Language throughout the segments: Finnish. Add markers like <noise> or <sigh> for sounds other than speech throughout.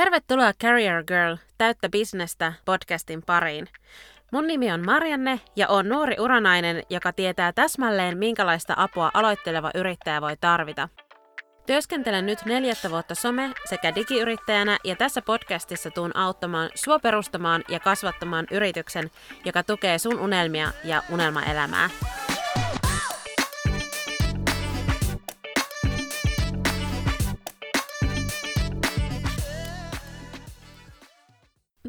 Tervetuloa Career Girl, täyttä bisnestä podcastin pariin. Mun nimi on Marianne ja on nuori uranainen, joka tietää täsmälleen minkälaista apua aloitteleva yrittäjä voi tarvita. Työskentelen nyt neljättä vuotta some- sekä digiyrittäjänä ja tässä podcastissa tuun auttamaan sua perustamaan ja kasvattamaan yrityksen, joka tukee sun unelmia ja unelmaelämää.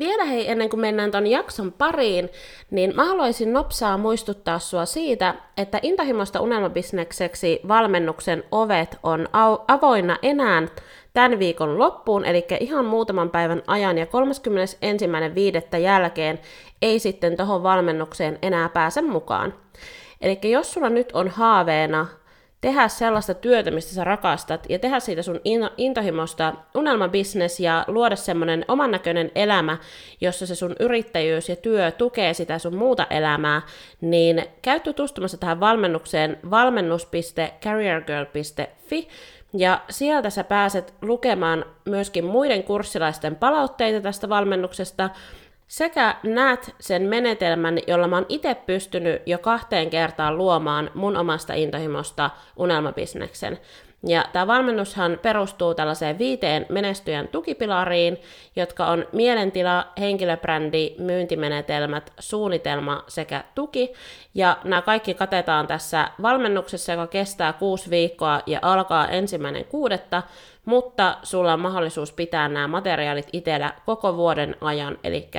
Vielä hei, ennen kuin mennään ton jakson pariin, niin mä haluaisin nopsaa muistuttaa sua siitä, että Intahimosta unelmabisnekseksi valmennuksen ovet on au- avoinna enää tämän viikon loppuun, eli ihan muutaman päivän ajan, ja 31.5. jälkeen ei sitten tuohon valmennukseen enää pääse mukaan. Eli jos sulla nyt on haaveena tehdä sellaista työtä, mistä sä rakastat, ja tehdä siitä sun intohimosta unelmabisnes ja luoda semmoinen oman näköinen elämä, jossa se sun yrittäjyys ja työ tukee sitä sun muuta elämää, niin käy tutustumassa tähän valmennukseen valmennus.careergirl.fi, ja sieltä sä pääset lukemaan myöskin muiden kurssilaisten palautteita tästä valmennuksesta, sekä näet sen menetelmän, jolla mä oon itse pystynyt jo kahteen kertaan luomaan mun omasta intohimosta unelmabisneksen. Ja tämä valmennushan perustuu tällaiseen viiteen menestyjän tukipilariin, jotka on mielentila, henkilöbrändi, myyntimenetelmät, suunnitelma sekä tuki. Ja nämä kaikki katetaan tässä valmennuksessa, joka kestää kuusi viikkoa ja alkaa ensimmäinen kuudetta, mutta sulla on mahdollisuus pitää nämä materiaalit itsellä koko vuoden ajan, eli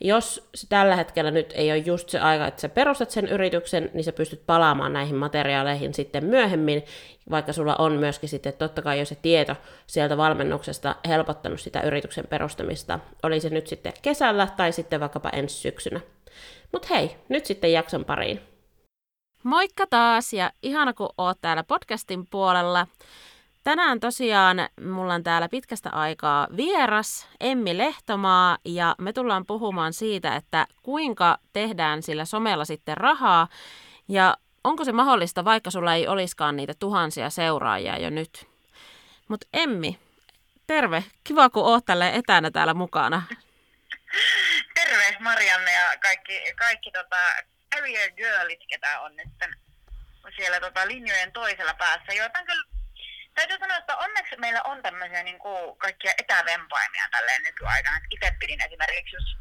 jos tällä hetkellä nyt ei ole just se aika, että sä perustat sen yrityksen, niin sä pystyt palaamaan näihin materiaaleihin sitten myöhemmin, vaikka sulla on myöskin sitten totta kai jo se tieto sieltä valmennuksesta helpottanut sitä yrityksen perustamista, oli se nyt sitten kesällä tai sitten vaikkapa ensi syksynä. Mutta hei, nyt sitten jakson pariin. Moikka taas ja ihana kun oot täällä podcastin puolella. Tänään tosiaan mulla on täällä pitkästä aikaa vieras Emmi Lehtomaa ja me tullaan puhumaan siitä, että kuinka tehdään sillä somella sitten rahaa ja onko se mahdollista, vaikka sulla ei olisikaan niitä tuhansia seuraajia jo nyt. Mutta Emmi, terve. Kiva, kun oot tälle etänä täällä mukana. Terve Marianne ja kaikki, kaikki tota, Area Girlit, ketä on nyt siellä tota, linjojen toisella päässä, on kyllä täytyy sanoa, että onneksi meillä on tämmöisiä niin kuin, kaikkia etävempaimia tälleen nykyaikana. Itse pidin esimerkiksi just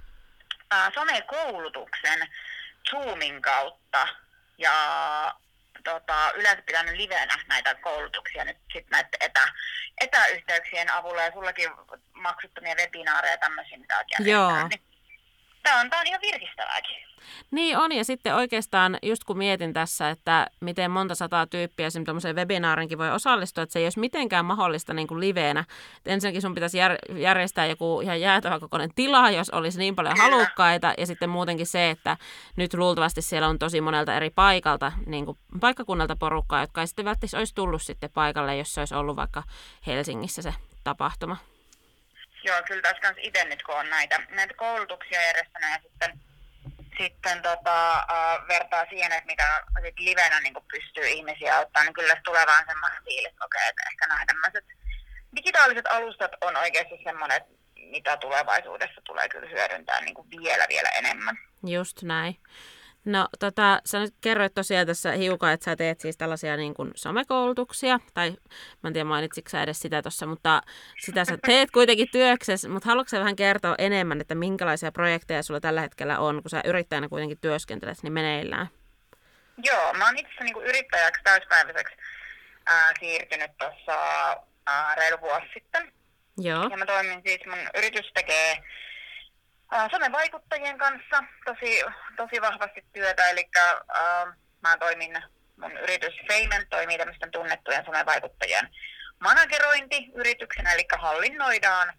äh, somekoulutuksen Zoomin kautta ja tota, yleensä pitänyt livenä näitä koulutuksia nyt sit näiden etä, etäyhteyksien avulla ja sullakin maksuttomia webinaareja ja tämmöisiä, mitä Joo. Niin, tämä on, tämä on ihan virkistävääkin. Niin on, ja sitten oikeastaan just kun mietin tässä, että miten monta sataa tyyppiä esimerkiksi tuommoiseen webinaarinkin voi osallistua, että se ei olisi mitenkään mahdollista niin kuin liveenä. Et ensinnäkin sun pitäisi jär- järjestää joku ihan jäätävä kokoinen tila, jos olisi niin paljon Kyllä. halukkaita, ja sitten muutenkin se, että nyt luultavasti siellä on tosi monelta eri paikalta, niin kuin paikkakunnalta porukkaa, jotka ei sitten välttämättä olisi tullut sitten paikalle, jos se olisi ollut vaikka Helsingissä se tapahtuma. Joo, kyllä tässä kanssa itse nyt kun on näitä, näitä koulutuksia järjestänyt ja sitten sitten tota, äh, vertaa siihen, että mitä sit livenä niin pystyy ihmisiä auttamaan, niin kyllä tulee vaan semmoinen fiilis, että okei, että ehkä nämä tämmöiset digitaaliset alustat on oikeasti semmoinen, mitä tulevaisuudessa tulee kyllä hyödyntää niin kuin vielä vielä enemmän. Just näin. No tota, sä nyt kerroit tosiaan tässä hiukan, että sä teet siis tällaisia niin kuin somekoulutuksia, tai mä en tiedä mainitsitko sä edes sitä tuossa, mutta sitä sä teet kuitenkin työksessä, mutta haluatko sä vähän kertoa enemmän, että minkälaisia projekteja sulla tällä hetkellä on, kun sä yrittäjänä kuitenkin työskentelet, niin meneillään? Joo, mä oon itse niin yrittäjäksi täyspäiväiseksi ää, siirtynyt tuossa reilu vuosi sitten. Joo. Ja mä toimin siis, mun yritys tekee somevaikuttajien kanssa tosi, tosi vahvasti työtä, eli äh, mä toimin, mun yritys Feimen toimii tämmöisten tunnettujen somevaikuttajien managerointiyrityksenä, eli hallinnoidaan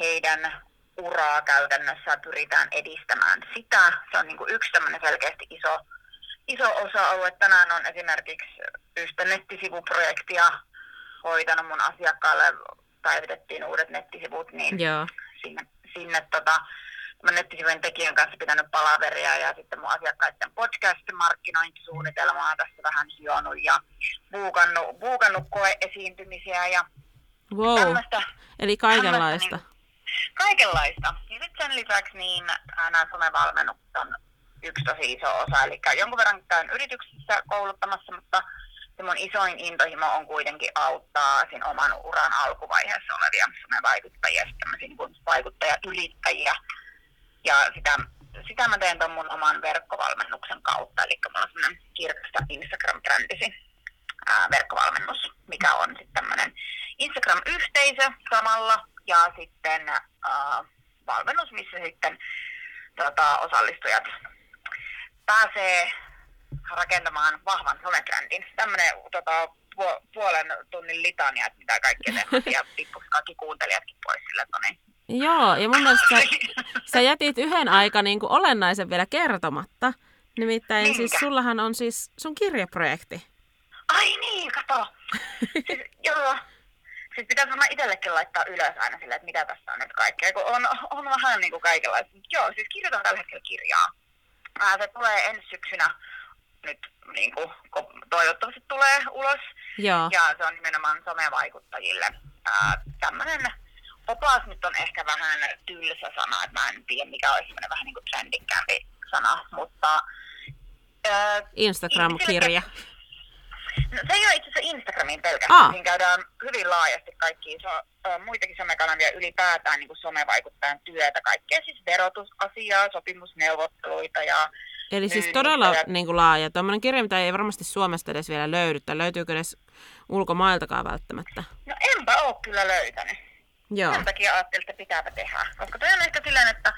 heidän uraa käytännössä pyritään edistämään sitä. Se on niin kuin yksi tämmöinen selkeästi iso, iso osa-alue. Tänään on esimerkiksi yhtä nettisivuprojektia hoitanut mun asiakkaalle, päivitettiin uudet nettisivut, niin Joo. sinne, sinne tota, mä nettisivujen tekijän kanssa pitänyt palaveria ja sitten mun asiakkaiden podcast-markkinointisuunnitelmaa tässä vähän hionut ja buukannut, buukannut koe-esiintymisiä ja wow. tämmöistä. Eli kaikenlaista. Niin, kaikenlaista. Ja sitten sen lisäksi niin nämä somevalmennukset on yksi tosi iso osa. Eli jonkun verran käyn yrityksissä kouluttamassa, mutta se mun isoin intohimo on kuitenkin auttaa siinä oman uran alkuvaiheessa olevia somevaikuttajia, tämmöisiä niin vaikuttajayrittäjiä. Ja sitä, sitä mä teen tuon mun oman verkkovalmennuksen kautta, eli mulla on semmoinen kirkasta Instagram-brändisi ää, verkkovalmennus, mikä on sitten tämmöinen Instagram-yhteisö samalla ja sitten ää, valmennus, missä sitten tota, osallistujat pääsee rakentamaan vahvan somebrändin. Tämmöinen tota, puolen tunnin litania, että mitä kaikkea <laughs> tehdään, ja kaikki kuuntelijatkin pois sillä, että no niin. Joo, ja mun mielestä sä, sä jätit yhden aika niin kuin olennaisen vielä kertomatta. Nimittäin Minkä? siis sullahan on siis sun kirjaprojekti. Ai niin, kato. siis, <laughs> joo. Siis pitäisi varmaan itsellekin laittaa ylös aina sille, että mitä tässä on nyt kaikkea, kun on, on vähän niin kuin kaikenlaista. Joo, siis kirjoitan tällä hetkellä kirjaa. Ää, se tulee ensi syksynä nyt niin kuin, toivottavasti tulee ulos. Joo. Ja se on nimenomaan somevaikuttajille. Ää, tämmönen opas nyt on ehkä vähän tylsä sana, että mä en tiedä mikä olisi semmoinen vähän niin kuin trendikkäämpi sana, mutta... Ää, Instagram-kirja. No, se ei ole itse asiassa Instagramin pelkästään. Ah. Siinä käydään hyvin laajasti kaikki so, muitakin somekanavia ylipäätään niin somevaikuttajan työtä, kaikkea siis verotusasiaa, sopimusneuvotteluita ja Eli siis todella ja... niin kuin laaja. Tuommoinen kirja, mitä ei varmasti Suomesta edes vielä löydy, tai löytyykö edes ulkomailtakaan välttämättä? No enpä ole kyllä löytänyt. Joo. Sen takia ajattelin, että pitääpä tehdä. Koska toi on ehkä silleen, että,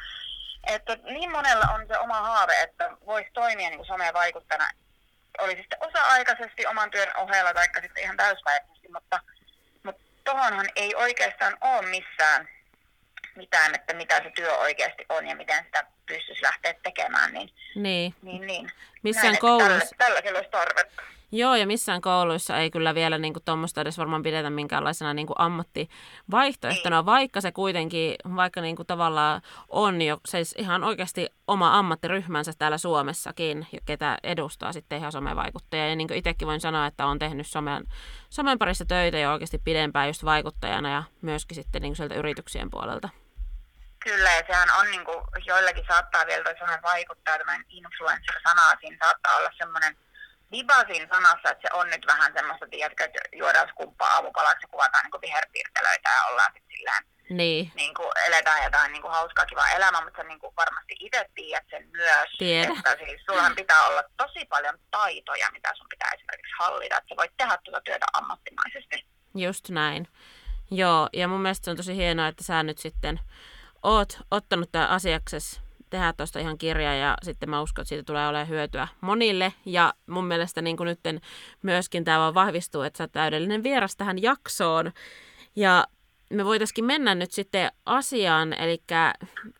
että niin monella on se oma haave, että voisi toimia niin kuin someen vaikuttajana oli sitten osa-aikaisesti oman työn ohella tai sitten ihan täyspäiväisesti, mutta, mutta tohonhan ei oikeastaan ole missään mitään, että mitä se työ oikeasti on ja miten sitä pystyisi lähteä tekemään. Niin, niin. niin, niin. Missään Näin, koulussa... Tällä, tällä olisi tarvetta. Joo, ja missään kouluissa ei kyllä vielä niin tuommoista edes varmaan pidetä minkäänlaisena niin kuin ammattivaihtoehtona, vaikka se kuitenkin, vaikka niin kuin tavallaan on jo siis ihan oikeasti oma ammattiryhmänsä täällä Suomessakin, ketä edustaa sitten ihan somevaikuttajia. Ja niin kuin itsekin voin sanoa, että olen tehnyt somen, somen parissa töitä jo oikeasti pidempään just vaikuttajana ja myöskin sitten niin kuin sieltä yrityksien puolelta. Kyllä, ja sehän on niin kuin, joillakin saattaa vielä toi vaikuttaa, tämän influencer-sanaa, siinä saattaa olla semmoinen viba siinä sanassa, että se on nyt vähän semmoista, tiedätkö, että juodaan skumppaa aamupalaksi ja kuvataan niin viherpiirtelöitä ja ollaan sitten silleen, niin. Niin kuin eletään jotain niin kuin hauskaa kivaa elämää, mutta sä niin kuin varmasti itse tiedät sen myös, Tiedä. että siis sullahan pitää olla tosi paljon taitoja, mitä sun pitää esimerkiksi hallita, että sä voit tehdä tuota työtä ammattimaisesti. Just näin. Joo, ja mun mielestä se on tosi hienoa, että sä nyt sitten oot ottanut tämän asiaksesi tehdä tuosta ihan kirjaa ja sitten mä uskon, että siitä tulee olemaan hyötyä monille. Ja mun mielestä niin kuin nyt myöskin tämä vaan vahvistuu, että sä oot täydellinen vieras tähän jaksoon. Ja me voitaisiin mennä nyt sitten asiaan, eli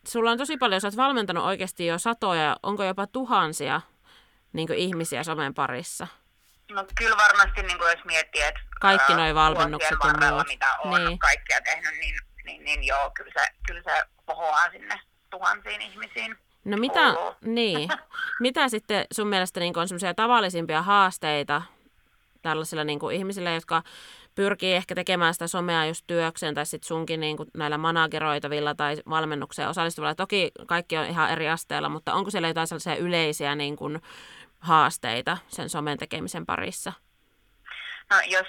sulla on tosi paljon, sä oot valmentanut oikeasti jo satoja, onko jopa tuhansia niin ihmisiä somen parissa? No kyllä varmasti, niin kuin jos miettii, että kaikki noin valmennukset ja muut. mitä on niin. kaikkia tehnyt, niin niin, niin joo, kyllä se, kyllä se pohoaa sinne tuhansiin ihmisiin. No mitä, <laughs> niin. mitä sitten sun mielestä niin on semmoisia tavallisimpia haasteita tällaisilla niin kuin ihmisillä, jotka pyrkii ehkä tekemään sitä somea just työkseen tai sitten sunkin niin kuin näillä manageroitavilla tai valmennukseen osallistuvilla. Toki kaikki on ihan eri asteella, mutta onko siellä jotain sellaisia yleisiä niin kuin haasteita sen somen tekemisen parissa? No, jos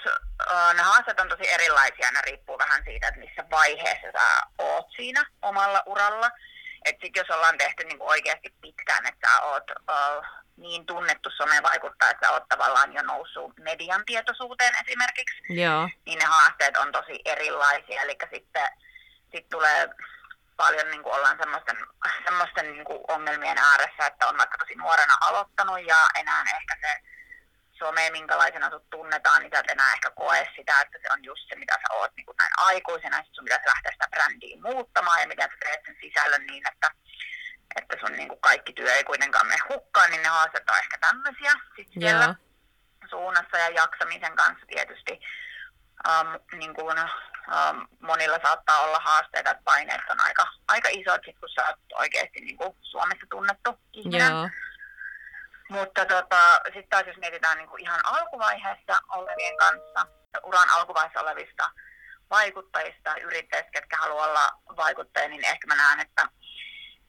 ne haasteet on tosi erilaisia, ne riippuu vähän siitä, että missä vaiheessa sä oot siinä omalla uralla. Että sit jos ollaan tehty niinku oikeasti pitkään, että sä oot uh, niin tunnettu vaikuttaa, että sä oot tavallaan jo noussut median tietoisuuteen esimerkiksi, Joo. niin ne haasteet on tosi erilaisia. Eli sitten sit tulee paljon niin kuin ollaan semmoisten, semmoisten niin kuin ongelmien ääressä, että on vaikka tosi nuorena aloittanut ja enää ehkä se some, minkälaisena sut tunnetaan, niin sä et enää ehkä koe sitä, että se on just se, mitä sä oot niin näin aikuisena, ja sun pitäisi lähteä sitä brändiä muuttamaan, ja miten sä teet sen sisällön niin, että, että sun niin kuin kaikki työ ei kuitenkaan mene hukkaan, niin ne haasteet on ehkä tämmöisiä sitten siellä suunnassa ja jaksamisen kanssa tietysti. Um, niin kuin, um, monilla saattaa olla haasteita, että paineet on aika, aika isot, sit kun sä oot oikeasti niin kuin Suomessa tunnettu ihminen. Joo mutta tota, sitten taas jos mietitään niin kuin ihan alkuvaiheessa olevien kanssa, uran alkuvaiheessa olevista vaikuttajista yrittäjistä, ketkä haluaa olla vaikuttajia, niin ehkä mä näen, että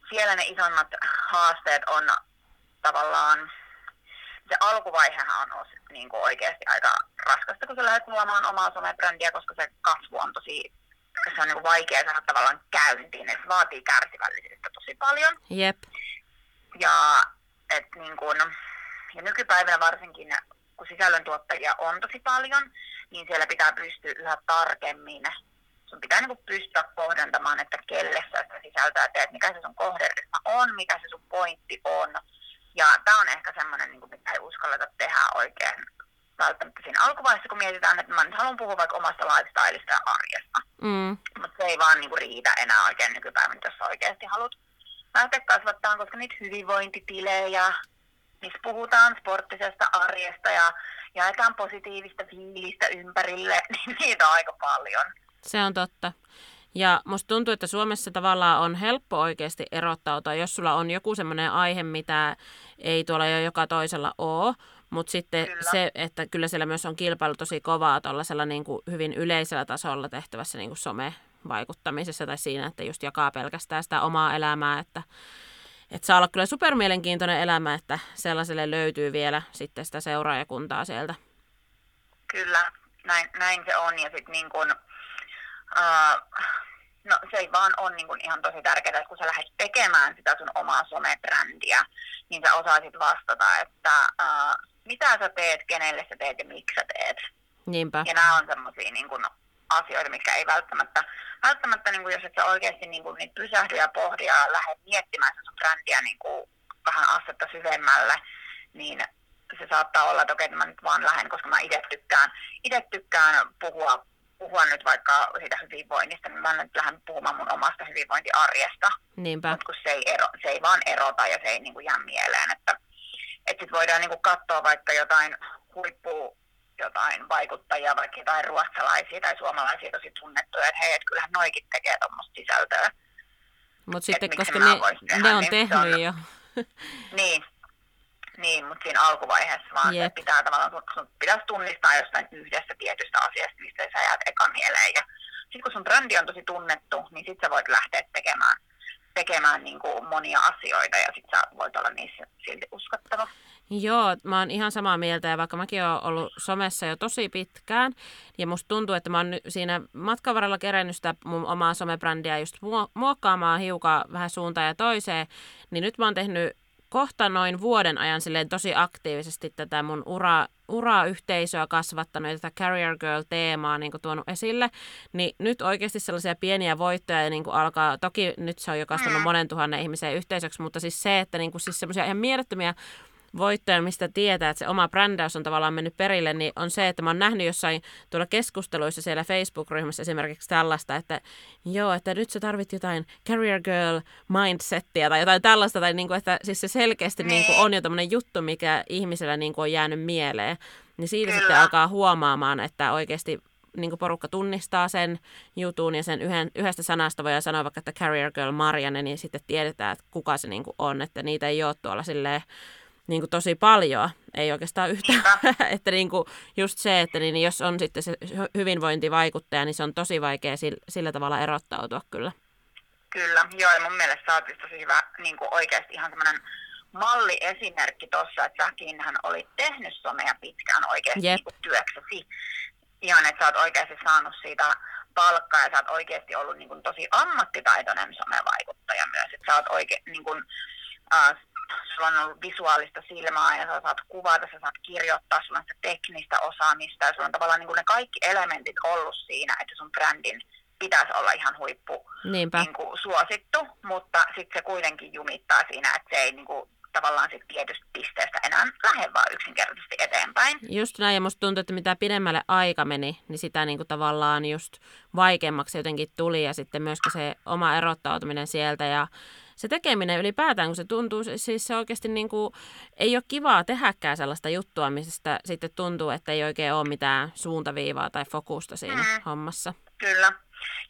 siellä ne isommat haasteet on tavallaan, se alkuvaihehan on niin kuin oikeasti aika raskasta, kun sä lähdet luomaan omaa somebrändiä, koska se kasvu on tosi se on niin kuin vaikea saada tavallaan käyntiin, että se vaatii kärsivällisyyttä tosi paljon. Jep. Ja, et niin kun, ja nykypäivänä varsinkin, kun sisällöntuottajia on tosi paljon, niin siellä pitää pystyä yhä tarkemmin. Sun pitää niin pystyä kohdentamaan, että kelle sä sitä sisältöä teet, mikä se sun kohderyhmä on, mikä se sun pointti on. Ja tämä on ehkä semmoinen, niin mitä ei uskalleta tehdä oikein välttämättä siinä alkuvaiheessa, kun mietitään, että mä nyt haluan puhua vaikka omasta lifestyleista ja arjesta. Mm. Mutta se ei vaan niin riitä enää oikein nykypäivänä, jos sä oikeasti haluat lähteä kasvattaa, koska niitä hyvinvointitilejä, missä puhutaan sporttisesta arjesta ja jaetaan positiivista fiilistä ympärille, <laughs> niin niitä on aika paljon. Se on totta. Ja musta tuntuu, että Suomessa tavallaan on helppo oikeasti erottautua, jos sulla on joku semmoinen aihe, mitä ei tuolla jo joka toisella ole. Mutta sitten kyllä. se, että kyllä siellä myös on kilpailu tosi kovaa tuollaisella niin kuin hyvin yleisellä tasolla tehtävässä niin kuin somevaikuttamisessa tai siinä, että just jakaa pelkästään sitä omaa elämää, että, että saa olla kyllä supermielenkiintoinen elämä, että sellaiselle löytyy vielä sitten sitä seuraajakuntaa sieltä. Kyllä, näin, näin se on. Ja sitten niin kun, uh, no se ei vaan on niin kun ihan tosi tärkeää, että kun sä lähdet tekemään sitä sun omaa somebrändiä, niin sä osaisit vastata, että uh, mitä sä teet, kenelle sä teet ja miksi sä teet. Niinpä. Ja nämä on semmoisia niin kuin, asioita, mitkä ei välttämättä, välttämättä niin kuin, jos et sä oikeasti niin kuin, niitä pysähdy ja pohdi ja lähde miettimään sun brändiä niin kuin, vähän astetta syvemmälle, niin se saattaa olla, että okei, mä nyt vaan lähden, koska mä itse tykkään, itse tykkään puhua, puhua nyt vaikka siitä hyvinvoinnista, niin mä nyt lähden puhumaan mun omasta hyvinvointiarjesta. Niinpä. Mutta kun se ei, ero, se ei vaan erota ja se ei niin kuin, jää mieleen, että että sitten voidaan niinku katsoa vaikka jotain huippu jotain vaikuttajia, vaikka jotain ruotsalaisia tai suomalaisia tosi tunnettuja, että hei, että kyllähän noikin tekee tuommoista sisältöä. Mutta sitten, koska ne, tehdä, ne on niin tehnyt on, jo. <laughs> niin, niin, mutta siinä alkuvaiheessa vaan yep. se pitää tavallaan, sun, sun pitäisi tunnistaa jostain yhdestä tietystä asiasta, mistä sä jäät eka mieleen. Ja sitten kun sun brändi on tosi tunnettu, niin sitten sä voit lähteä tekemään tekemään niin kuin monia asioita ja sitten sä voit olla niissä silti uskottava. Joo, mä oon ihan samaa mieltä ja vaikka mäkin oon ollut somessa jo tosi pitkään ja musta tuntuu, että mä oon siinä matkan varrella kerännyt sitä mun omaa somebrändiä just muokkaamaan hiukan vähän suuntaan ja toiseen, niin nyt mä oon tehnyt kohta noin vuoden ajan silleen tosi aktiivisesti tätä mun ura, ura-yhteisöä kasvattanut ja tätä Carrier Girl-teemaa niin kuin tuonut esille, niin nyt oikeasti sellaisia pieniä voittoja niin kuin alkaa, toki nyt se on jo kasvanut monen tuhannen ihmisen yhteisöksi, mutta siis se, että niin kuin siis semmoisia ihan mielettömiä voittoja, mistä tietää, että se oma brändäys on tavallaan mennyt perille, niin on se, että mä oon nähnyt jossain tuolla keskusteluissa siellä Facebook-ryhmässä esimerkiksi tällaista, että joo, että nyt sä tarvit jotain career girl mindsettiä tai jotain tällaista, tai niin kuin, että siis se selkeästi niin kuin on jo tämmöinen juttu, mikä ihmisellä niin kuin on jäänyt mieleen. Niin siitä Kyllä. sitten alkaa huomaamaan, että oikeasti niin porukka tunnistaa sen jutun ja sen yhden, yhdestä sanasta voi sanoa vaikka, että Carrier Girl Marianne, niin sitten tiedetään, että kuka se niin on, että niitä ei ole tuolla silleen niin kuin tosi paljon, ei oikeastaan yhtään. <laughs> että niin kuin just se, että niin jos on sitten se hyvinvointivaikuttaja, niin se on tosi vaikea sillä, sillä tavalla erottautua kyllä. Kyllä, joo, ja mun mielestä sä oot tosi hyvä niin kuin oikeasti ihan semmoinen malliesimerkki tuossa, että säkin hän oli tehnyt somea pitkään oikeasti niin kuin työksesi. Ihan, että sä oot oikeasti saanut siitä palkkaa ja sä oot oikeasti ollut niin kuin tosi ammattitaitoinen somevaikuttaja myös. Että sä oot oikein niin kuin, äh, sulla on ollut visuaalista silmää ja sä saat kuvata, sä saat kirjoittaa, sulla on sitä teknistä osaamista ja sulla on tavallaan niin kuin ne kaikki elementit ollut siinä, että sun brändin pitäisi olla ihan huippu niin kuin, suosittu, mutta sitten se kuitenkin jumittaa siinä, että se ei niin kuin, tavallaan sit tietystä pisteestä enää lähde vaan yksinkertaisesti eteenpäin. Just näin, ja musta tuntuu, että mitä pidemmälle aika meni, niin sitä niin kuin tavallaan just vaikeammaksi jotenkin tuli, ja sitten myöskin se oma erottautuminen sieltä, ja se tekeminen ylipäätään, kun se tuntuu, siis se oikeasti niin kuin, ei ole kivaa tehdäkään sellaista juttua, mistä sitten tuntuu, että ei oikein ole mitään suuntaviivaa tai fokusta siinä mm. hommassa. Kyllä.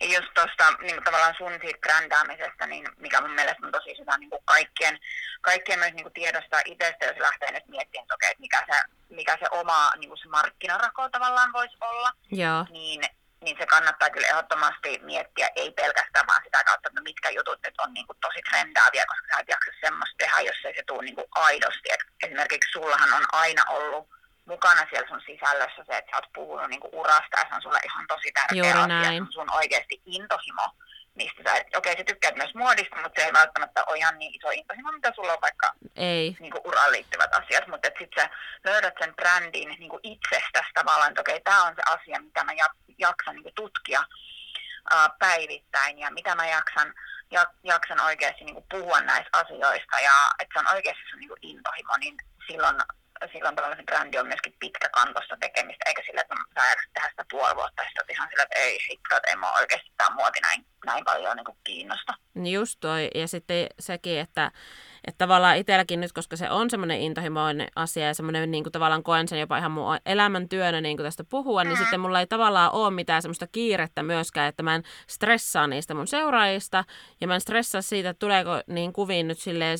Ja just tuosta niin tavallaan sun siitä brändäämisestä, niin mikä mun mielestä on tosi sitä niin kuin kaikkien, kaikkien myös niin kuin tiedostaa itsestä, jos lähtee nyt miettimään, että, okay, että mikä, se, mikä se oma niin kuin se markkinarako tavallaan voisi olla. Joo. Niin niin se kannattaa kyllä ehdottomasti miettiä, ei pelkästään vaan sitä kautta, että mitkä jutut nyt on niin kuin tosi trendaaavia, koska sä et jaksa semmoista tehdä, jos ei se tule niin kuin aidosti. Et esimerkiksi sullahan on aina ollut mukana siellä sun sisällössä se, että sä oot puhunut niin kuin urasta ja se on sulle ihan tosi tärkeä Juuri asia. näin. Se on sun oikeasti intohimo mistä sä, okei okay, sä tykkäät myös muodista, mutta se ei välttämättä ole ihan niin iso intohimo, mitä sulla on vaikka ei. Niin kuin uraan liittyvät asiat, mutta sitten sä löydät sen brändin niin kuin itsestäsi tavallaan, että okei, okay, tämä on se asia, mitä mä jaksan niin kuin tutkia ää, päivittäin ja mitä mä jaksan, jak, jaksan oikeasti niin kuin puhua näistä asioista ja että se on oikeasti sun niin kuin intohimo, niin silloin silloin tällainen brändi on myöskin pitkäkantoista tekemistä, eikä sillä, että ajaksi tehdä sitä puoli vuotta, ja ihan sillä, että ei hitto, että ei mua oikeasti tämä muoti näin, näin paljon niin kiinnosta. Just toi, ja sitten sekin, että että tavallaan itselläkin nyt, koska se on semmoinen intohimoinen asia ja semmoinen niin kuin tavallaan koen sen jopa ihan mun elämäntyönä niin kuin tästä puhua, niin mm. sitten mulla ei tavallaan ole mitään semmoista kiirettä myöskään, että mä en stressaa niistä mun seuraajista ja mä en stressaa siitä, että tuleeko niin kuviin nyt silleen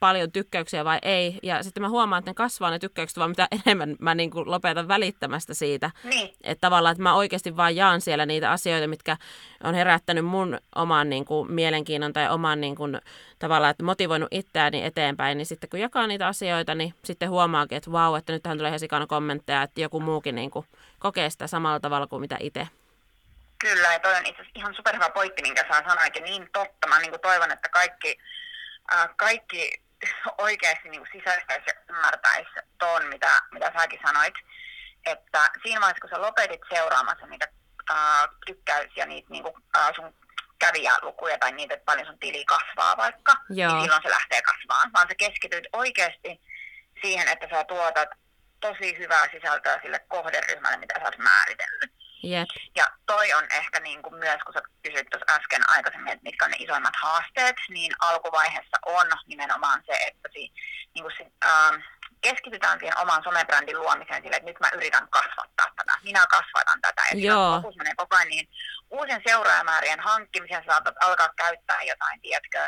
paljon tykkäyksiä vai ei. Ja sitten mä huomaan, että ne kasvaa ne tykkäykset, vaan mitä <laughs> enemmän mä niin kuin lopetan välittämästä siitä. Niin. Että tavallaan, että mä oikeasti vaan jaan siellä niitä asioita, mitkä on herättänyt mun oman niin kuin, mielenkiinnon tai oman niin kuin, tavallaan, että motivoinut itseäni eteenpäin, niin sitten kun jakaa niitä asioita, niin sitten huomaakin, että vau, että nyt tähän tulee ihan kommentteja, että joku muukin niin kuin, kokee sitä samalla tavalla kuin mitä itse. Kyllä, ja toi on itse asiassa ihan superhyvä pointti, minkä sä sanoit, ja niin totta. Mä niin kuin toivon, että kaikki, äh, kaikki oikeasti niin sisäistäisi ja ymmärtäisi ton, mitä, mitä säkin sanoit. Että siinä vaiheessa, kun sä lopetit seuraamassa niitä äh, tykkäyksiä, niitä niin kuin, äh, sun kävijälukuja tai niitä, että paljon sun tili kasvaa vaikka, niin Joo. niin silloin se lähtee kasvamaan, vaan sä keskityt oikeasti siihen, että sä tuotat tosi hyvää sisältöä sille kohderyhmälle, mitä sä oot määritellyt. Yep. Ja toi on ehkä niin kuin myös, kun sä kysyit tuossa äsken aikaisemmin, että mitkä on ne isoimmat haasteet, niin alkuvaiheessa on nimenomaan se, että si, niin kuin si, ähm, keskitytään siihen oman somebrändin luomiseen sille, että nyt mä yritän kasvattaa tätä, minä kasvatan tätä. Ja Joo. fokus menee koko ajan niin uusien seuraajamäärien hankkimiseen, saatat alkaa käyttää jotain, tiedätkö,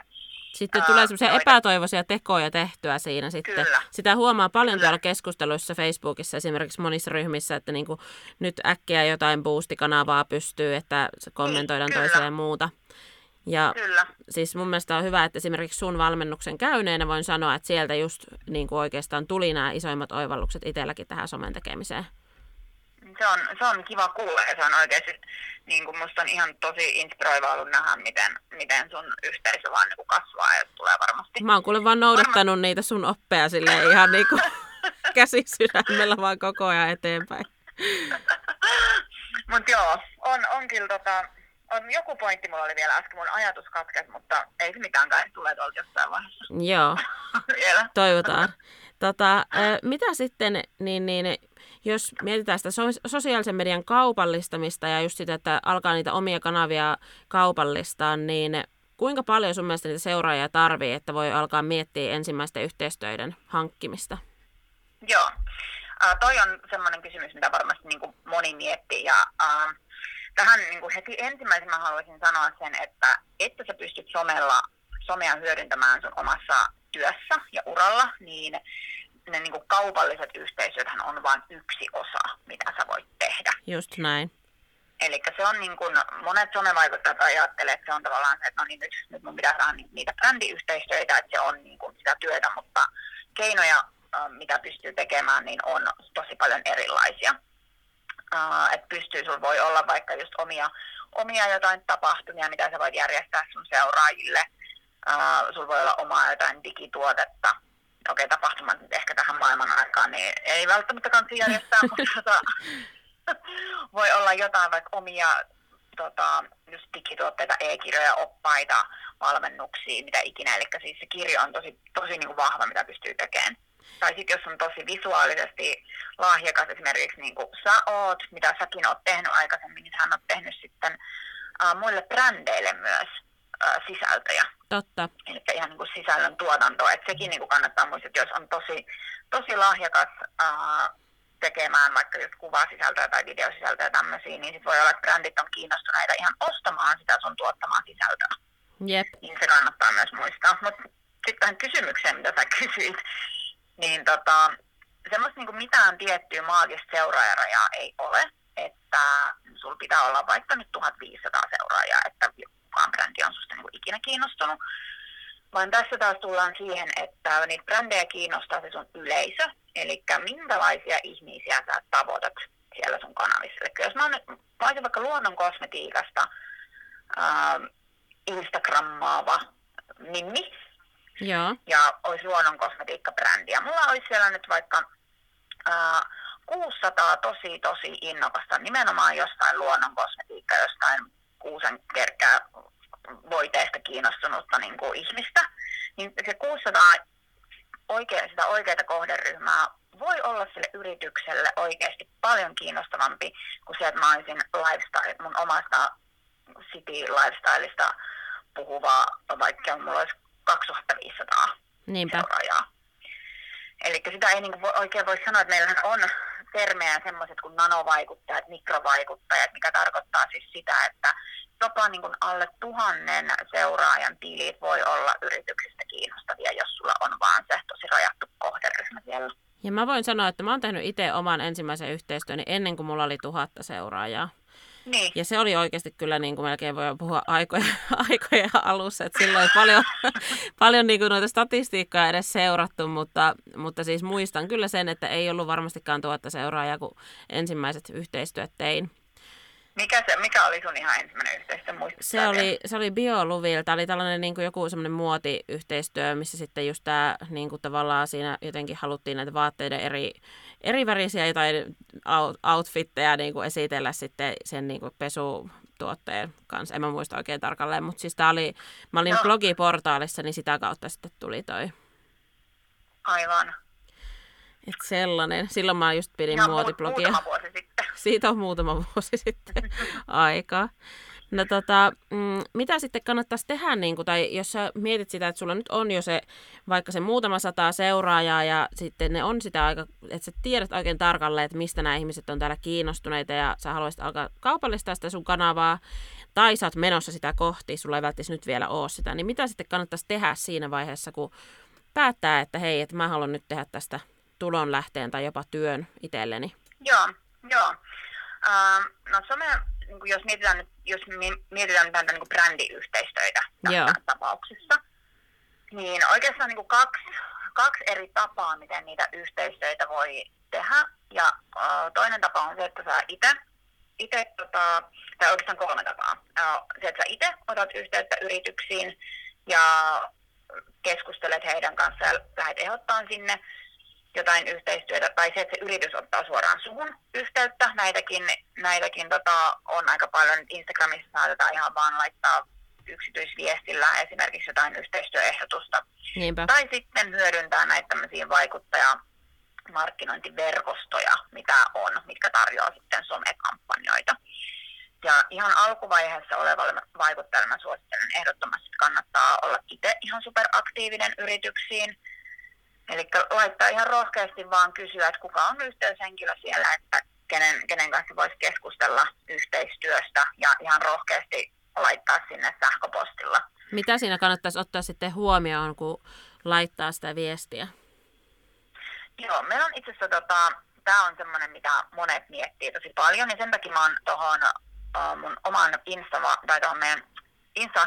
sitten tulee semmoisia epätoivoisia tekoja tehtyä siinä sitten. Kyllä. Sitä huomaa paljon Kyllä. tuolla keskusteluissa Facebookissa esimerkiksi monissa ryhmissä, että niinku nyt äkkiä jotain boostikanavaa pystyy, että kommentoidaan niin, toiseen ja muuta. Ja Kyllä. siis mun mielestä on hyvä, että esimerkiksi sun valmennuksen käyneenä voin sanoa, että sieltä just niin kuin oikeastaan tuli nämä isoimmat oivallukset itselläkin tähän somen tekemiseen. Se on, se on kiva kuulla ja se on oikeasti, niin kuin musta on ihan tosi inspiroiva ollut nähdä, miten, miten sun yhteisö vaan niin kuin kasvaa ja tulee varmasti. Mä oon kuule vaan noudattanut Varma... niitä sun oppeja sille ihan niin kuin <laughs> käsi sydämellä vaan koko ajan eteenpäin. Mutta joo, on, on kyllä tota, on, joku pointti mulla oli vielä äsken, mun ajatus katkesi, mutta ei se mitään kai, tulee tuolta jossain vaiheessa. Joo, <laughs> toivotaan. Tota, mitä sitten, niin, niin, jos mietitään sitä sosiaalisen median kaupallistamista ja just sitä, että alkaa niitä omia kanavia kaupallistaa, niin kuinka paljon sun mielestä niitä seuraajia tarvii, että voi alkaa miettiä ensimmäisten yhteistöiden hankkimista? Joo, uh, toi on semmoinen kysymys, mitä varmasti niin moni miettii ja uh, tähän niin kuin heti ensimmäisenä haluaisin sanoa sen, että että sä pystyt somella, somea hyödyntämään sun omassa työssä ja uralla, niin ne niin kuin kaupalliset yhteisöthän on vain yksi osa, mitä sä voit tehdä. Just näin. Eli se on niin kuin, monet somevaikuttajat ajattelee, että se on tavallaan se, että no niin nyt, nyt mun pitää saada niitä brändiyhteistyötä, että se on niin kuin sitä työtä, mutta keinoja, mitä pystyy tekemään, niin on tosi paljon erilaisia uh, että pystyy, sulla voi olla vaikka just omia, omia jotain tapahtumia, mitä sä voit järjestää sun seuraajille. Uh, sulla voi olla omaa jotain digituotetta. Okei, okay, tapahtumat nyt ehkä tähän maailman aikaan, niin ei välttämättä kansi järjestää, <laughs> mutta tota, <laughs> voi olla jotain vaikka omia tota, just digituotteita, e-kirjoja, oppaita, valmennuksia, mitä ikinä. Eli siis se kirjo on tosi, tosi niin kuin vahva, mitä pystyy tekemään tai sitten jos on tosi visuaalisesti lahjakas, esimerkiksi niin kuin sä oot, mitä säkin oot tehnyt aikaisemmin, niin hän on tehnyt sitten uh, muille brändeille myös uh, sisältöjä. Totta. Eli ihan niin kuin sisällön tuotantoa, että sekin niin kuin kannattaa muistaa, että jos on tosi, tosi lahjakas uh, tekemään vaikka just kuvasisältöä tai videosisältöä tämmöisiä, niin sit voi olla, että brändit on kiinnostuneita ihan ostamaan sitä sun tuottamaa sisältöä. Jep. Niin se kannattaa myös muistaa. Mutta sitten tähän kysymykseen, mitä sä kysyit, niin tota, semmoista niin mitään tiettyä maagista seuraajarajaa ei ole. Että sulla pitää olla vaikka nyt 1500 seuraajaa, että kukaan brändi on susta niin ikinä kiinnostunut. Vaan tässä taas tullaan siihen, että niitä brändejä kiinnostaa se sun yleisö, eli minkälaisia ihmisiä sä tavoitat siellä sun kanavissa. Eli jos mä, on, mä olisin vaikka luonnon kosmetiikasta äh, Instagrammaava Mimmi, Joo. ja olisi luonnon kosmetiikkabrändi. Ja mulla olisi siellä nyt vaikka äh, 600 tosi tosi innokasta nimenomaan jostain luonnon kosmetiikka, jostain kuusen kerkkää voiteesta kiinnostunutta niin kuin ihmistä, niin se 600 oikein, sitä oikeita kohderyhmää voi olla sille yritykselle oikeasti paljon kiinnostavampi kuin se, että mä olisin lifestyle, mun omasta city lifestyleista puhuvaa, vaikka mulla olisi 2500 Niinpä. seuraajaa. Eli sitä ei niin oikein voi sanoa, että meillähän on termejä semmoiset kuin nanovaikuttajat, mikrovaikuttajat, mikä tarkoittaa siis sitä, että jopa niin kuin alle tuhannen seuraajan tilit voi olla yrityksistä kiinnostavia, jos sulla on vaan se tosi rajattu kohderyhmä siellä. Ja mä voin sanoa, että mä oon tehnyt itse oman ensimmäisen yhteistyön ennen kuin mulla oli tuhatta seuraajaa. Niin. Ja se oli oikeasti kyllä niin kuin melkein voi puhua aikoja, <laughs> aikoja alussa, että silloin ei paljon, <laughs> paljon niin kuin noita statistiikkaa edes seurattu, mutta, mutta siis muistan kyllä sen, että ei ollut varmastikaan tuhatta seuraajaa, kun ensimmäiset yhteistyöt tein. Mikä, se, mikä oli sun ihan ensimmäinen yhteistyö? Se oli, se oli Bioluvilta, oli tällainen niin kuin joku semmoinen muotiyhteistyö, missä sitten just tämä niin kuin tavallaan siinä jotenkin haluttiin näitä vaatteiden eri, eri värisiä jotain outfitteja niin kuin esitellä sitten sen niin kuin pesutuotteen kanssa. En mä muista oikein tarkalleen, mutta siis tää oli, mä olin no. blogiportaalissa, niin sitä kautta sitten tuli toi. Aivan. Et sellainen. Silloin mä just pidin Ihan muotiblogia. muutama vuosi sitten. <laughs> Siitä on muutama vuosi sitten <laughs> aikaa. No tota, mm, mitä sitten kannattaisi tehdä, niin kuin, tai jos sä mietit sitä, että sulla nyt on jo se, vaikka se muutama sata seuraajaa ja sitten ne on sitä aika, että sä tiedät oikein tarkalleen, että mistä nämä ihmiset on täällä kiinnostuneita ja sä haluaisit alkaa kaupallistaa sitä sun kanavaa, tai sä oot menossa sitä kohti, sulla ei välttämättä nyt vielä ole sitä, niin mitä sitten kannattaisi tehdä siinä vaiheessa, kun päättää, että hei, että mä haluan nyt tehdä tästä tulonlähteen tai jopa työn itselleni? Joo, joo. Uh, no some, niin jos mietitään, jos mietitään näitä niin brändiyhteistyötä tässä tapauksessa, niin oikeastaan niin kaksi, kaksi eri tapaa, miten niitä yhteistyötä voi tehdä. Ja uh, toinen tapa on se, että sä itse itse, tota, tai oikeastaan kolme tapaa. Se, että sä itse otat yhteyttä yrityksiin ja keskustelet heidän kanssaan ja lähdet ehdottaa sinne jotain yhteistyötä, tai se, että se yritys ottaa suoraan suhun yhteyttä. Näitäkin, näitäkin tota, on aika paljon. Instagramissa saatetaan ihan vaan laittaa yksityisviestillä esimerkiksi jotain yhteistyöehdotusta. Niinpä. Tai sitten hyödyntää näitä tämmöisiä vaikuttaja markkinointiverkostoja, mitä on, mitkä tarjoaa sitten somekampanjoita. Ja ihan alkuvaiheessa olevalle vaikuttajalle mä suosittelen ehdottomasti, että kannattaa olla itse ihan superaktiivinen yrityksiin, Eli laittaa ihan rohkeasti vaan kysyä, että kuka on yhteyshenkilö siellä, että kenen, kenen kanssa voisi keskustella yhteistyöstä ja ihan rohkeasti laittaa sinne sähköpostilla. Mitä siinä kannattaisi ottaa sitten huomioon, kun laittaa sitä viestiä? Joo, meillä on itse asiassa, tota, tämä on semmoinen, mitä monet miettii tosi paljon, ja sen takia mä oon tuohon mun oman Insta, tai tuohon meidän Insta,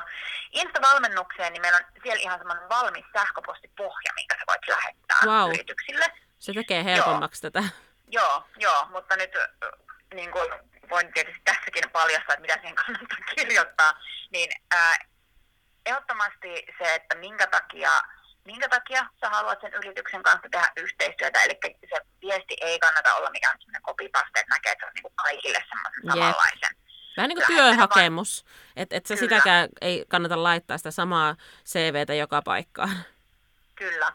Insta-valmennukseen, niin meillä on siellä ihan semmoinen valmis sähköpostipohja, minkä sä voit lähettää wow. yrityksille. Se tekee helpommaksi joo. tätä. Joo, joo, mutta nyt niin kuin voin tietysti tässäkin paljastaa, että mitä siihen kannattaa <laughs> kirjoittaa, niin ää, ehdottomasti se, että minkä takia, minkä takia sä haluat sen yrityksen kanssa tehdä yhteistyötä, eli se viesti ei kannata olla mikään sellainen kopipaste, että näkee, että se on niin kuin kaikille semmoisen yep. samanlaisen Vähän niin kuin työhakemus, että et se sitäkään ei kannata laittaa sitä samaa CVtä joka paikkaan. Kyllä,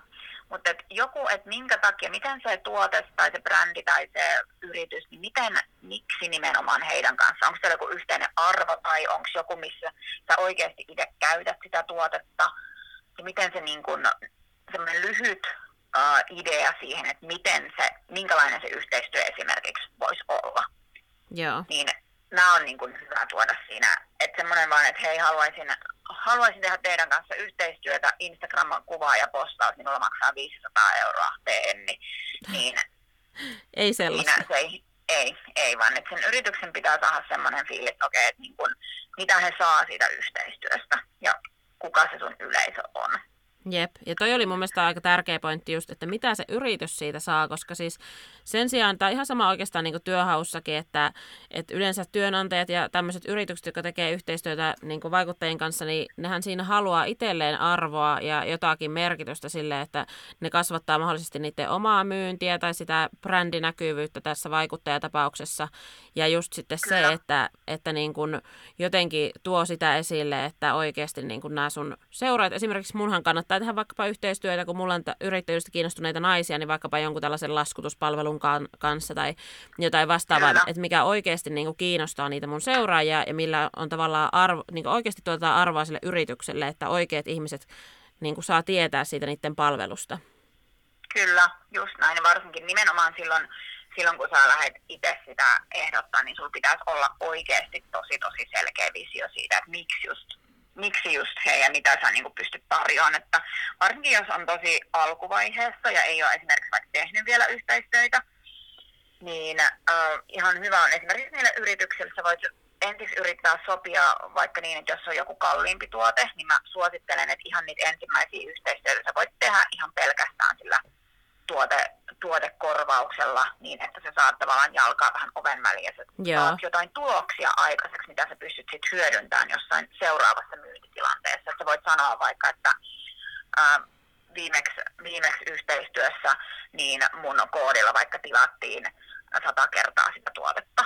mutta et joku, että minkä takia, miten se tuote tai se brändi tai se yritys, niin miten, miksi nimenomaan heidän kanssa? Onko se joku yhteinen arvo tai onko joku, missä sä oikeasti itse käytät sitä tuotetta? Ja miten se niin kun, semmoinen lyhyt uh, idea siihen, että miten se, minkälainen se yhteistyö esimerkiksi voisi olla. Joo. Niin nämä on niin kuin hyvä tuoda siinä. Että semmoinen vaan, että hei, haluaisin, haluaisin tehdä teidän kanssa yhteistyötä, Instagramin kuvaa ja postaus, minulla maksaa 500 euroa, teen, niin, niin <laughs> ei sellaista. Siinä se ei, ei, ei vaan että sen yrityksen pitää saada semmoinen fiilis, että okei, että niin kun, mitä he saa siitä yhteistyöstä ja kuka se sun yleisö on. Jep, ja toi oli mun mielestä aika tärkeä pointti just, että mitä se yritys siitä saa, koska siis sen sijaan, tämä on ihan sama oikeastaan niin kuin työhaussakin, että, että yleensä työnantajat ja tämmöiset yritykset, jotka tekee yhteistyötä niin kuin vaikuttajien kanssa, niin nehän siinä haluaa itselleen arvoa ja jotakin merkitystä sille, että ne kasvattaa mahdollisesti niiden omaa myyntiä tai sitä brändinäkyvyyttä tässä vaikuttajatapauksessa. Ja just sitten se, että, että niin kuin jotenkin tuo sitä esille, että oikeasti niin kuin nämä sun seuraat, esimerkiksi munhan kannattaa tehdä vaikkapa yhteistyötä, kun mulla on yrittäjyydestä kiinnostuneita naisia, niin vaikkapa jonkun tällaisen laskutuspalvelun sun kanssa tai jotain vastaavaa, Kyllä. että mikä oikeasti niin kuin kiinnostaa niitä mun seuraajia ja millä on tavallaan arvo, niin kuin oikeasti tuota arvoa sille yritykselle, että oikeat ihmiset niin kuin saa tietää siitä niiden palvelusta. Kyllä, just näin. Varsinkin nimenomaan silloin, silloin kun sä lähdet itse sitä ehdottaa, niin sulla pitäisi olla oikeasti tosi tosi selkeä visio siitä, että miksi just miksi just he ja mitä sä niin pystyt tarjoamaan. Että varsinkin jos on tosi alkuvaiheessa ja ei ole esimerkiksi vaikka tehnyt vielä yhteistyötä, niin äh, ihan hyvä on esimerkiksi niille yrityksille, sä voit ensin yrittää sopia vaikka niin, että jos on joku kalliimpi tuote, niin mä suosittelen, että ihan niitä ensimmäisiä yhteistyötä sä voit tehdä ihan pelkästään sillä tuote, tuotekorvauksella niin, että sä saat tavallaan jalkaa vähän oven väliin ja saat jotain tuloksia aikaiseksi, mitä sä pystyt sitten hyödyntämään jossain seuraavassa myyntitilanteessa. Että sä voit sanoa vaikka, että ää, viimeksi, viimeksi yhteistyössä niin mun koodilla vaikka tilattiin sata kertaa sitä tuotetta.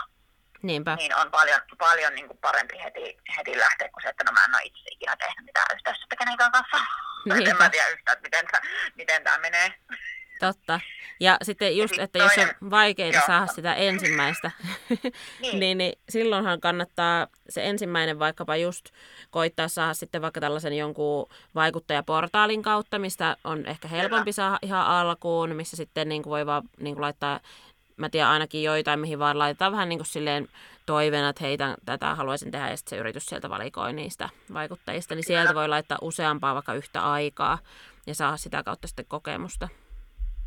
Niinpä. Niin on paljon, paljon niin kuin parempi heti, heti lähteä kuin se, että no mä en ole itse ikinä tehnyt mitään yhteistyötä kenenkään kanssa. Niinpä. <laughs> En mä tiedä yhtään, miten, miten tämä menee. Totta. Ja sitten just, ja että jos on vaikeita joo. saada sitä ensimmäistä, <laughs> niin. niin, niin silloinhan kannattaa se ensimmäinen vaikkapa just koittaa saada sitten vaikka tällaisen jonkun vaikuttajaportaalin kautta, mistä on ehkä helpompi saada ihan alkuun, missä sitten niin kuin voi vaan niin kuin laittaa, mä tiedän ainakin joitain, mihin vaan laitetaan vähän niin kuin silleen toiveena, että heitä tätä haluaisin tehdä, ja sitten se yritys sieltä valikoi niistä vaikuttajista, niin sieltä voi laittaa useampaa vaikka yhtä aikaa ja saada sitä kautta sitten kokemusta.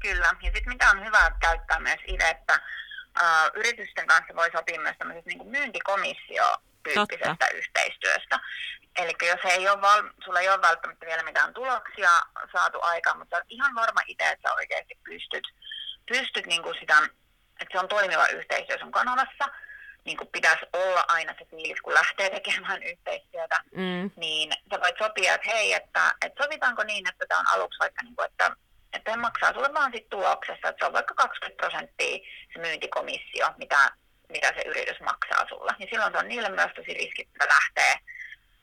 Kyllä, ja sitten mitä on hyvä käyttää myös itse, että uh, yritysten kanssa voi sopia myös tämmöisestä niin myyntikomissio tyyppisestä yhteistyöstä. Eli jos ei ole val, sulla ei ole välttämättä vielä mitään tuloksia saatu aikaan, mutta olet ihan varma itse, että sä oikeasti pystyt, pystyt niin kuin sitä, että se on toimiva yhteistyö sun kanavassa, niin kuin pitäisi olla aina se fiilis, kun lähtee tekemään yhteistyötä, mm. niin sä voit sopia, että hei, että, että sovitaanko niin, että tämä on aluksi vaikka, niin kuin, että että he maksaa sulle vaan sit tuloksessa, että se on vaikka 20 prosenttia se myyntikomissio, mitä, mitä se yritys maksaa sulle. Ja silloin se on niille myös tosi riskittävä lähteä,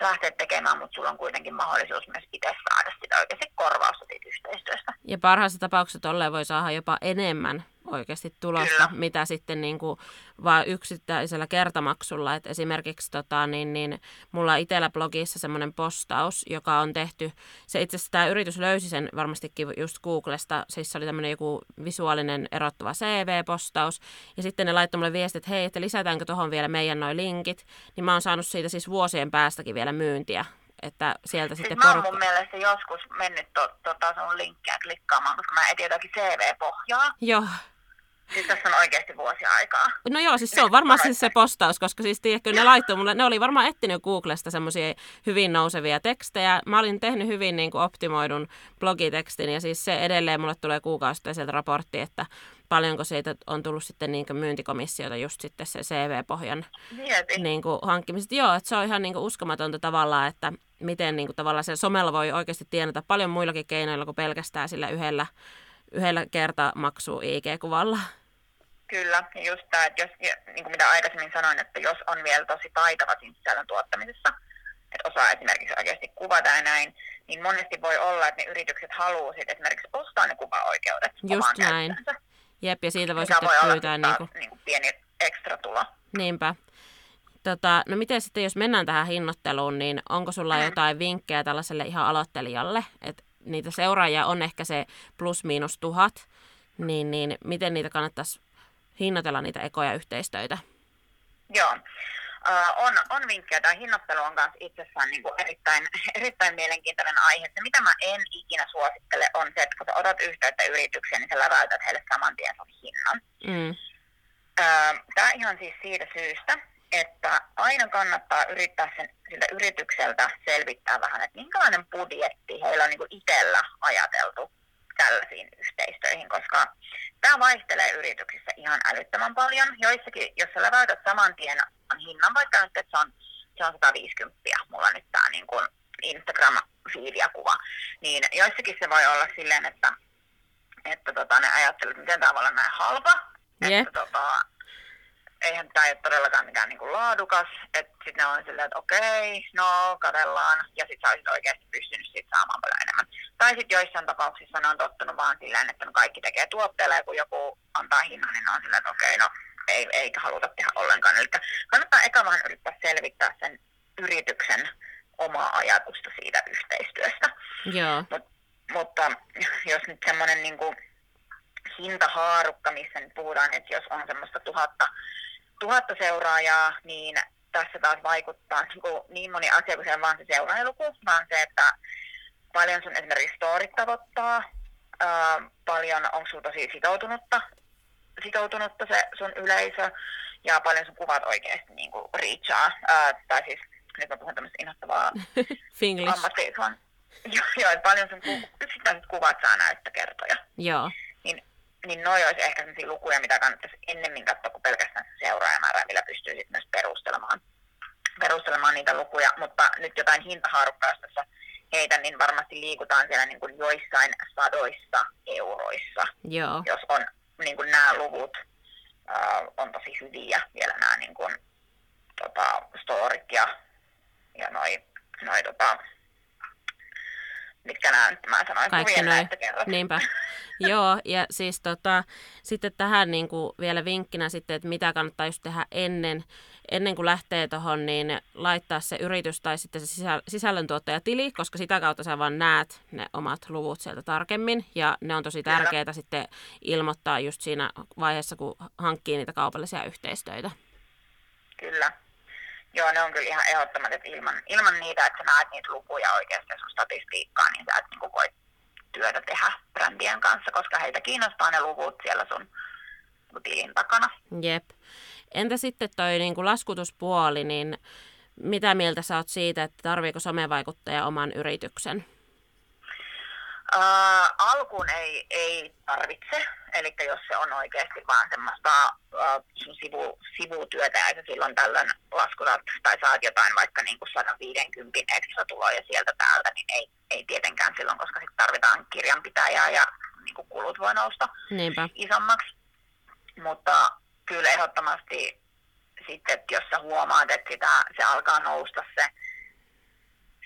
lähteä tekemään, mutta sulla on kuitenkin mahdollisuus myös itse saada sitä oikeasti korvausta siitä yhteistyöstä. Ja parhaassa tapauksessa tolleen voi saada jopa enemmän oikeasti tulosta, Kyllä. mitä sitten niin kuin vaan yksittäisellä kertamaksulla. Et esimerkiksi tota, niin, niin, mulla itsellä blogissa semmoinen postaus, joka on tehty, se itse asiassa tämä yritys löysi sen varmastikin just Googlesta, siis se oli tämmöinen joku visuaalinen erottuva CV-postaus, ja sitten ne laittoi mulle viestit, että hei, että lisätäänkö tuohon vielä meidän noin linkit, niin mä oon saanut siitä siis vuosien päästäkin vielä myyntiä että sieltä siis sitten mä oon mun mielestä joskus mennyt to, tota sun linkkiä klikkaamaan, koska mä etin jotakin CV-pohjaa. Joo. Siis tässä on oikeasti vuosia aikaa. No joo, siis se on varmaan siis se postaus, koska siis tiedätkö, ne laittoi mulle, ne oli varmaan etsinyt Googlesta semmoisia hyvin nousevia tekstejä. Mä olin tehnyt hyvin niin kuin optimoidun blogitekstin ja siis se edelleen mulle tulee kuukausittain raportti, että paljonko siitä on tullut sitten niin myyntikomissiota just sitten se CV-pohjan niin kuin hankkimiset. Joo, että se on ihan niin kuin uskomatonta tavallaan, että miten niin kuin tavallaan se somella voi oikeasti tienata paljon muillakin keinoilla kuin pelkästään sillä yhdellä, yhdellä kertamaksu IG-kuvalla. Kyllä, ja just tämä, että jos, niin kuin mitä aikaisemmin sanoin, että jos on vielä tosi taitava siinä sisällön tuottamisessa, että osaa esimerkiksi oikeasti kuvata ja näin, niin monesti voi olla, että ne yritykset haluaa sitten esimerkiksi ostaa ne kuvaoikeudet Just näin. Jep, ja siitä voi sitten voi pyytää... Olla, niin kuin... niin kuin pieni ekstra tulo. Niinpä. Tota, no miten sitten, jos mennään tähän hinnoitteluun, niin onko sulla mm. jotain vinkkejä tällaiselle ihan aloittelijalle, että niitä seuraajia on ehkä se plus miinus tuhat, niin, niin miten niitä kannattaisi hinnoitella niitä ekoja yhteistöitä? Joo. On, on vinkkejä. Tämä hinnoittelu on myös itsessään niin kuin erittäin, <laughs> erittäin mielenkiintoinen aihe. Se, mitä mä en ikinä suosittele, on se, että kun sä otat yhteyttä yritykseen, niin sä läväytät heille saman tien sun hinnan. Mm. Tämä ihan siis siitä syystä, että aina kannattaa yrittää sen, siltä yritykseltä selvittää vähän, että minkälainen budjetti heillä on niin itsellä ajateltu tällaisiin yhteistöihin, koska tämä vaihtelee yrityksissä ihan älyttömän paljon. Joissakin, jos sä laitat saman tien hinnan, vaikka nyt, että se on, se on 150, mulla nyt tämä niin kuin Instagram-fiidiä kuva, niin joissakin se voi olla silleen, että, että tota, ne ajattelee, että miten tämä voi olla näin halpa, yeah. että tota, eihän tämä ole todellakaan mikään niinku laadukas, että sitten ne on silleen, että okei, no katsellaan, ja sitten sä olisit oikeasti pystynyt sit saamaan paljon enemmän. Tai sitten joissain tapauksissa ne on tottunut vaan silleen, että no kaikki tekee tuotteella, ja kun joku antaa hinnan, niin ne on silleen, että okei, no ei, eikä haluta tehdä ollenkaan. Eli kannattaa eka vaan yrittää selvittää sen yrityksen omaa ajatusta siitä yhteistyöstä. Joo. Mut, mutta jos nyt semmoinen niin hintahaarukka, missä nyt puhutaan, että jos on semmoista tuhatta tuhatta seuraajaa, niin tässä taas vaikuttaa niin, kuin niin moni asia kuin se on vaan se seuraajaluku, vaan se, että paljon sun esimerkiksi storit tavoittaa, ää, paljon onko sulla tosi sitoutunutta, sitoutunutta se sun yleisö, ja paljon sun kuvat oikeasti niin kuin reachaa, ää, tai siis nyt mä puhun tämmöistä innoittavaa <laughs> ammattia, <laughs> joo, joo, että paljon sun ku, yksittäiset kuvat saa näyttökertoja. Joo niin noi olisi ehkä sellaisia lukuja, mitä kannattaisi ennemmin katsoa kuin pelkästään se seuraajamäärä, millä pystyy sitten myös perustelemaan, perustelemaan niitä lukuja. Mutta nyt jotain hintahaarukkaa, jos tässä heitä, niin varmasti liikutaan siellä niin kuin joissain sadoissa euroissa. Joo. Jos on niin kuin nämä luvut äh, on tosi hyviä vielä nämä niin kuin, tota, storit ja, ja noi, noi tota, mitkä nämä mä sanoin, Kaikki noin. Niinpä. <laughs> Joo, ja siis tota, sitten tähän niin kuin vielä vinkkinä sitten, että mitä kannattaa just tehdä ennen, ennen kuin lähtee tuohon, niin laittaa se yritys tai sitten se sisällöntuottajatili, koska sitä kautta sä vaan näet ne omat luvut sieltä tarkemmin, ja ne on tosi tärkeää sitten ilmoittaa just siinä vaiheessa, kun hankkii niitä kaupallisia yhteistöitä. Kyllä. Joo, ne on kyllä ihan ehdottomat, että ilman, ilman niitä, että sä näet niitä lukuja oikeasti sun statistiikkaa, niin sä et niin voi työtä tehdä brändien kanssa, koska heitä kiinnostaa ne luvut siellä sun tilin takana. Jep. Entä sitten toi niin kuin laskutuspuoli, niin mitä mieltä sä oot siitä, että tarviiko somevaikuttaja oman yrityksen? Uh, alkuun ei, ei tarvitse, eli jos se on oikeasti vaan semmoista uh, sivu, sivutyötä ja silloin tällöin laskutat tai saat jotain vaikka niin kuin 150 ekstra tuloja sieltä täältä, niin ei, ei tietenkään silloin, koska sitten tarvitaan kirjanpitäjää ja niin kuin kulut voi nousta Niinpä. isommaksi. Mutta kyllä ehdottomasti sitten, että jos sä huomaat, että sitä, se alkaa nousta se,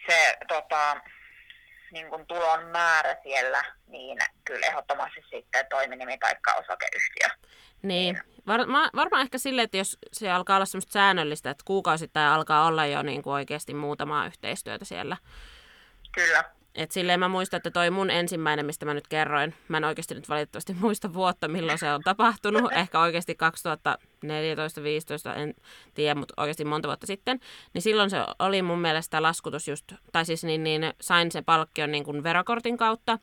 se tota, niin kuin tulon määrä siellä, niin kyllä ehdottomasti sitten toiminimi tai osakeyhtiö. Niin, Var, varmaan ehkä silleen, että jos se alkaa olla semmoista säännöllistä, että kuukausittain alkaa olla jo niin kuin oikeasti muutamaa yhteistyötä siellä. Kyllä. Et silleen mä muistan, että toi mun ensimmäinen, mistä mä nyt kerroin, mä en oikeasti nyt valitettavasti <laughs> muista vuotta, milloin se on tapahtunut, <laughs> ehkä oikeasti 2014-2015, en tiedä, mutta oikeasti monta vuotta sitten, niin silloin se oli mun mielestä laskutus just, tai siis niin, niin sain se palkkion niin kuin verokortin kautta,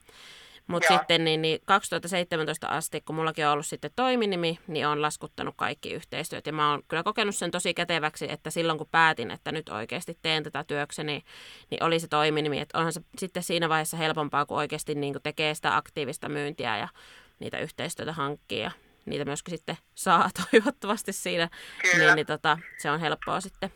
mutta sitten niin, niin 2017 asti, kun mullakin on ollut sitten toiminimi, niin on laskuttanut kaikki yhteistyöt. Ja mä oon kyllä kokenut sen tosi käteväksi, että silloin kun päätin, että nyt oikeasti teen tätä työkseni, niin oli se toiminimi. Että onhan se sitten siinä vaiheessa helpompaa, kun oikeasti niin kuin tekee sitä aktiivista myyntiä ja niitä yhteistyötä hankkii ja niitä myöskin sitten saa <laughs> toivottavasti siinä. Kyllä. Niin, niin tota, se on helppoa sitten.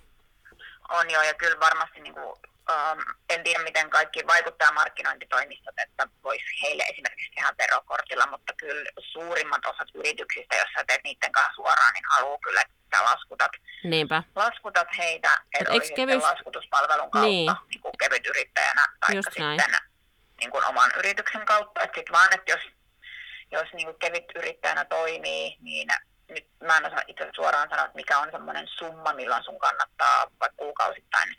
On joo, ja kyllä varmasti niin kuin Um, en tiedä, miten kaikki vaikuttaa markkinointitoimistot, että voisi heille esimerkiksi tehdä verokortilla, mutta kyllä suurimmat osat yrityksistä, jos sä teet niiden kanssa suoraan, niin haluaa kyllä, että laskutat, Niinpä. laskutat heitä, että olisi kevyys... laskutuspalvelun kautta niin. Niin kuin kevyt yrittäjänä tai sitten niin kuin oman yrityksen kautta. Että sit vaan, että jos, jos niin kuin kevyt yrittäjänä toimii, niin nyt mä en osaa itse suoraan sanoa, että mikä on semmoinen summa, milloin sun kannattaa vaikka kuukausittain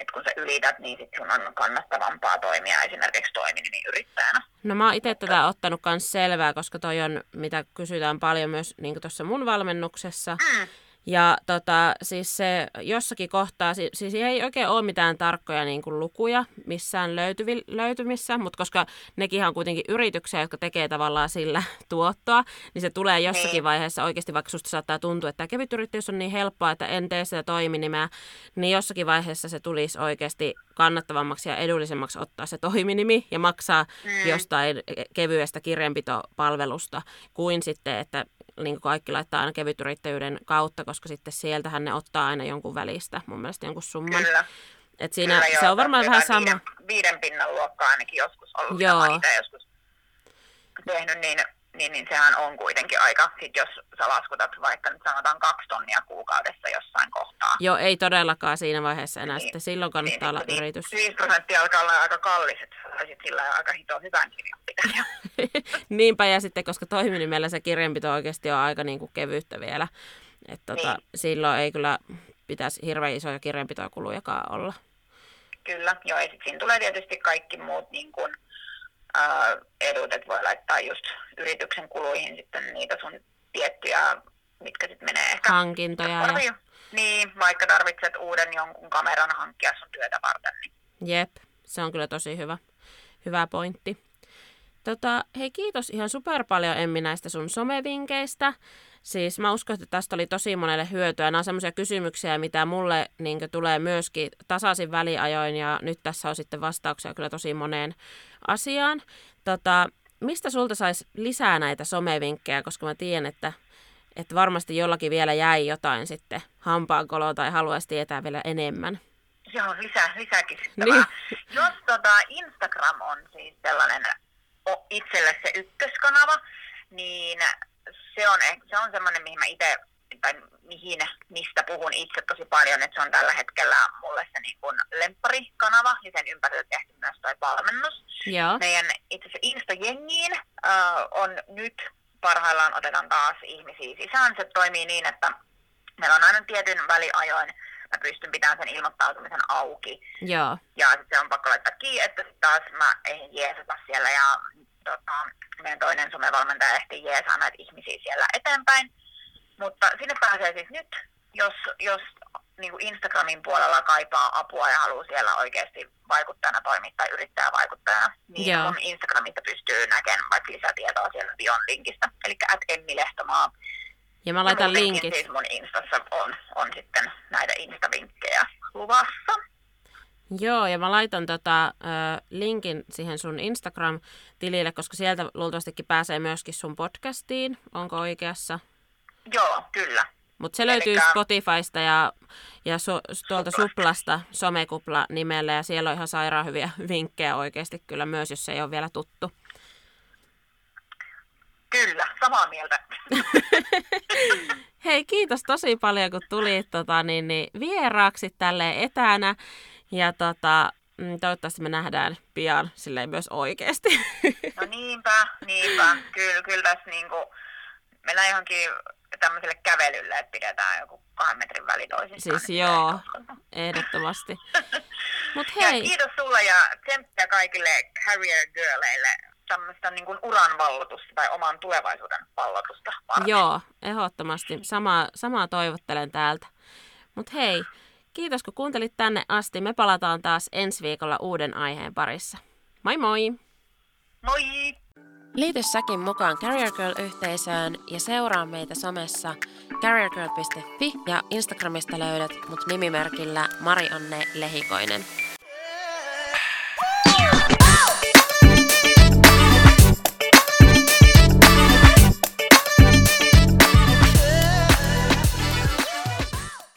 että kun sä ylität, niin sit sun on kannattavampaa toimia esimerkiksi toiminimiyrittäjänä. No mä oon itse tätä ottanut myös selvää, koska toi on, mitä kysytään paljon myös niin tuossa mun valmennuksessa, mm. Ja tota, siis se jossakin kohtaa, siis, siis ei oikein ole mitään tarkkoja niin kuin, lukuja missään löytyvi, löytymissä, mutta koska nekin on kuitenkin yrityksiä, jotka tekee tavallaan sillä <laughs> tuottoa, niin se tulee jossakin niin. vaiheessa oikeasti, vaikka susta saattaa tuntua, että tämä kevytyrittäjyys on niin helppoa, että en tee sitä toiminimeä, niin jossakin vaiheessa se tulisi oikeasti kannattavammaksi ja edullisemmaksi ottaa se toiminimi ja maksaa mm. jostain kevyestä kirjanpitopalvelusta kuin sitten, että niin kuin kaikki laittaa aina kevytyrittäjyyden kautta, koska sitten sieltähän ne ottaa aina jonkun välistä, mun mielestä jonkun summan. Kyllä. Et siinä, Kyllä, se on varmaan vähän sama. Viiden, viiden pinnan luokkaa ainakin joskus ollut. Joo. Itse joskus tehnyt, niin, niin, niin sehän on kuitenkin aika, sit jos sä laskutat vaikka nyt sanotaan kaksi tonnia kuukaudessa jossain kohtaa. Joo, ei todellakaan siinä vaiheessa enää. Niin, sitten silloin kannattaa niin, olla niin, yritys. 5 prosenttia alkaa olla aika kallis, että saisit sillä aika hito hyvän kirjanpitäjän. <laughs> Niinpä, ja sitten koska toiminimellä se kirjanpito oikeasti on aika niin kuin kevyttä vielä. Että tota, niin. silloin ei kyllä pitäisi hirveän isoja kirjanpitokulujakaan olla. Kyllä, joo, ja sitten siinä tulee tietysti kaikki muut niin kuin, ää, edut, että voi laittaa just yrityksen kuluihin sitten niitä sun tiettyjä, mitkä sitten menee ehkä... Hankintoja. Ja... Niin, vaikka tarvitset uuden jonkun kameran hankkia sun työtä varten. Niin. Jep, se on kyllä tosi hyvä, hyvä pointti. Tota, hei kiitos ihan super paljon Emmi näistä sun somevinkeistä. Siis mä uskon, että tästä oli tosi monelle hyötyä. Nämä on sellaisia kysymyksiä, mitä mulle niin tulee myöskin tasaisin väliajoin ja nyt tässä on sitten vastauksia kyllä tosi moneen asiaan. Tota, mistä sulta saisi lisää näitä somevinkkejä, koska mä tiedän, että, että varmasti jollakin vielä jäi jotain sitten hampaankoloa tai haluaisi tietää vielä enemmän. Joo, lisää, lisääkin niin. <laughs> Jos tota, Instagram on siis sellainen itselle se ykköskanava, niin se on, se on semmoinen, mihin mä itse, tai mihin, mistä puhun itse tosi paljon, että se on tällä hetkellä mulle se niin kuin lempparikanava ja sen ympärillä tehty myös toi valmennus. Joo. Meidän itse asiassa Insta-jengiin äh, on nyt parhaillaan otetaan taas ihmisiä sisään. Se toimii niin, että meillä on aina tietyn väliajoin mä pystyn pitämään sen ilmoittautumisen auki. Joo. Ja se on pakko laittaa kiinni, että taas mä eihin jeesata siellä ja tota, meidän toinen somevalmentaja ehti jeesaa näitä ihmisiä siellä eteenpäin. Mutta sinne pääsee siis nyt, jos, jos niin kuin Instagramin puolella kaipaa apua ja haluaa siellä oikeasti vaikuttajana toimia tai yrittää vaikuttajana, niin Joo. Instagramista pystyy näkemään vaikka lisätietoa siellä Bion linkistä, eli at Emmi Lehtomaa. Ja mä laitan ja linkit. Siis mun Instassa on, on sitten näitä Insta-vinkkejä luvassa. Joo, ja mä laitan tota, äh, linkin siihen sun Instagram-tilille, koska sieltä luultavastikin pääsee myöskin sun podcastiin. Onko oikeassa? Joo, kyllä. Mutta se löytyy Elikkä... Spotifysta ja, ja so, tuolta Suplasta, Somekupla nimellä, ja siellä on ihan sairaan hyviä vinkkejä oikeasti kyllä myös, jos se ei ole vielä tuttu. Kyllä, samaa mieltä. <laughs> Hei, kiitos tosi paljon, kun tulit tota, niin, niin, vieraaksi tälle etänä. Ja tota, mm, toivottavasti me nähdään pian silleen myös oikeasti. No niinpä, niinpä. Kyllä, kyllä tässä niinku, mennään johonkin tämmöiselle kävelylle, että pidetään joku kahden metrin väli toisistaan. Siis niin joo, ehdottomasti. <laughs> Mut hei. Ja kiitos sulle ja tsemppiä kaikille career girleille tämmöistä niin kuin uran vallotusta tai oman tulevaisuuden vallotusta. Varsin. Joo, ehdottomasti. Samaa, samaa toivottelen täältä. Mutta hei, kiitos kun kuuntelit tänne asti. Me palataan taas ensi viikolla uuden aiheen parissa. Moi moi! Moi! Liity säkin mukaan Career Girl-yhteisöön ja seuraa meitä somessa careergirl.fi ja Instagramista löydät mut nimimerkillä Mari-Anne Lehikoinen.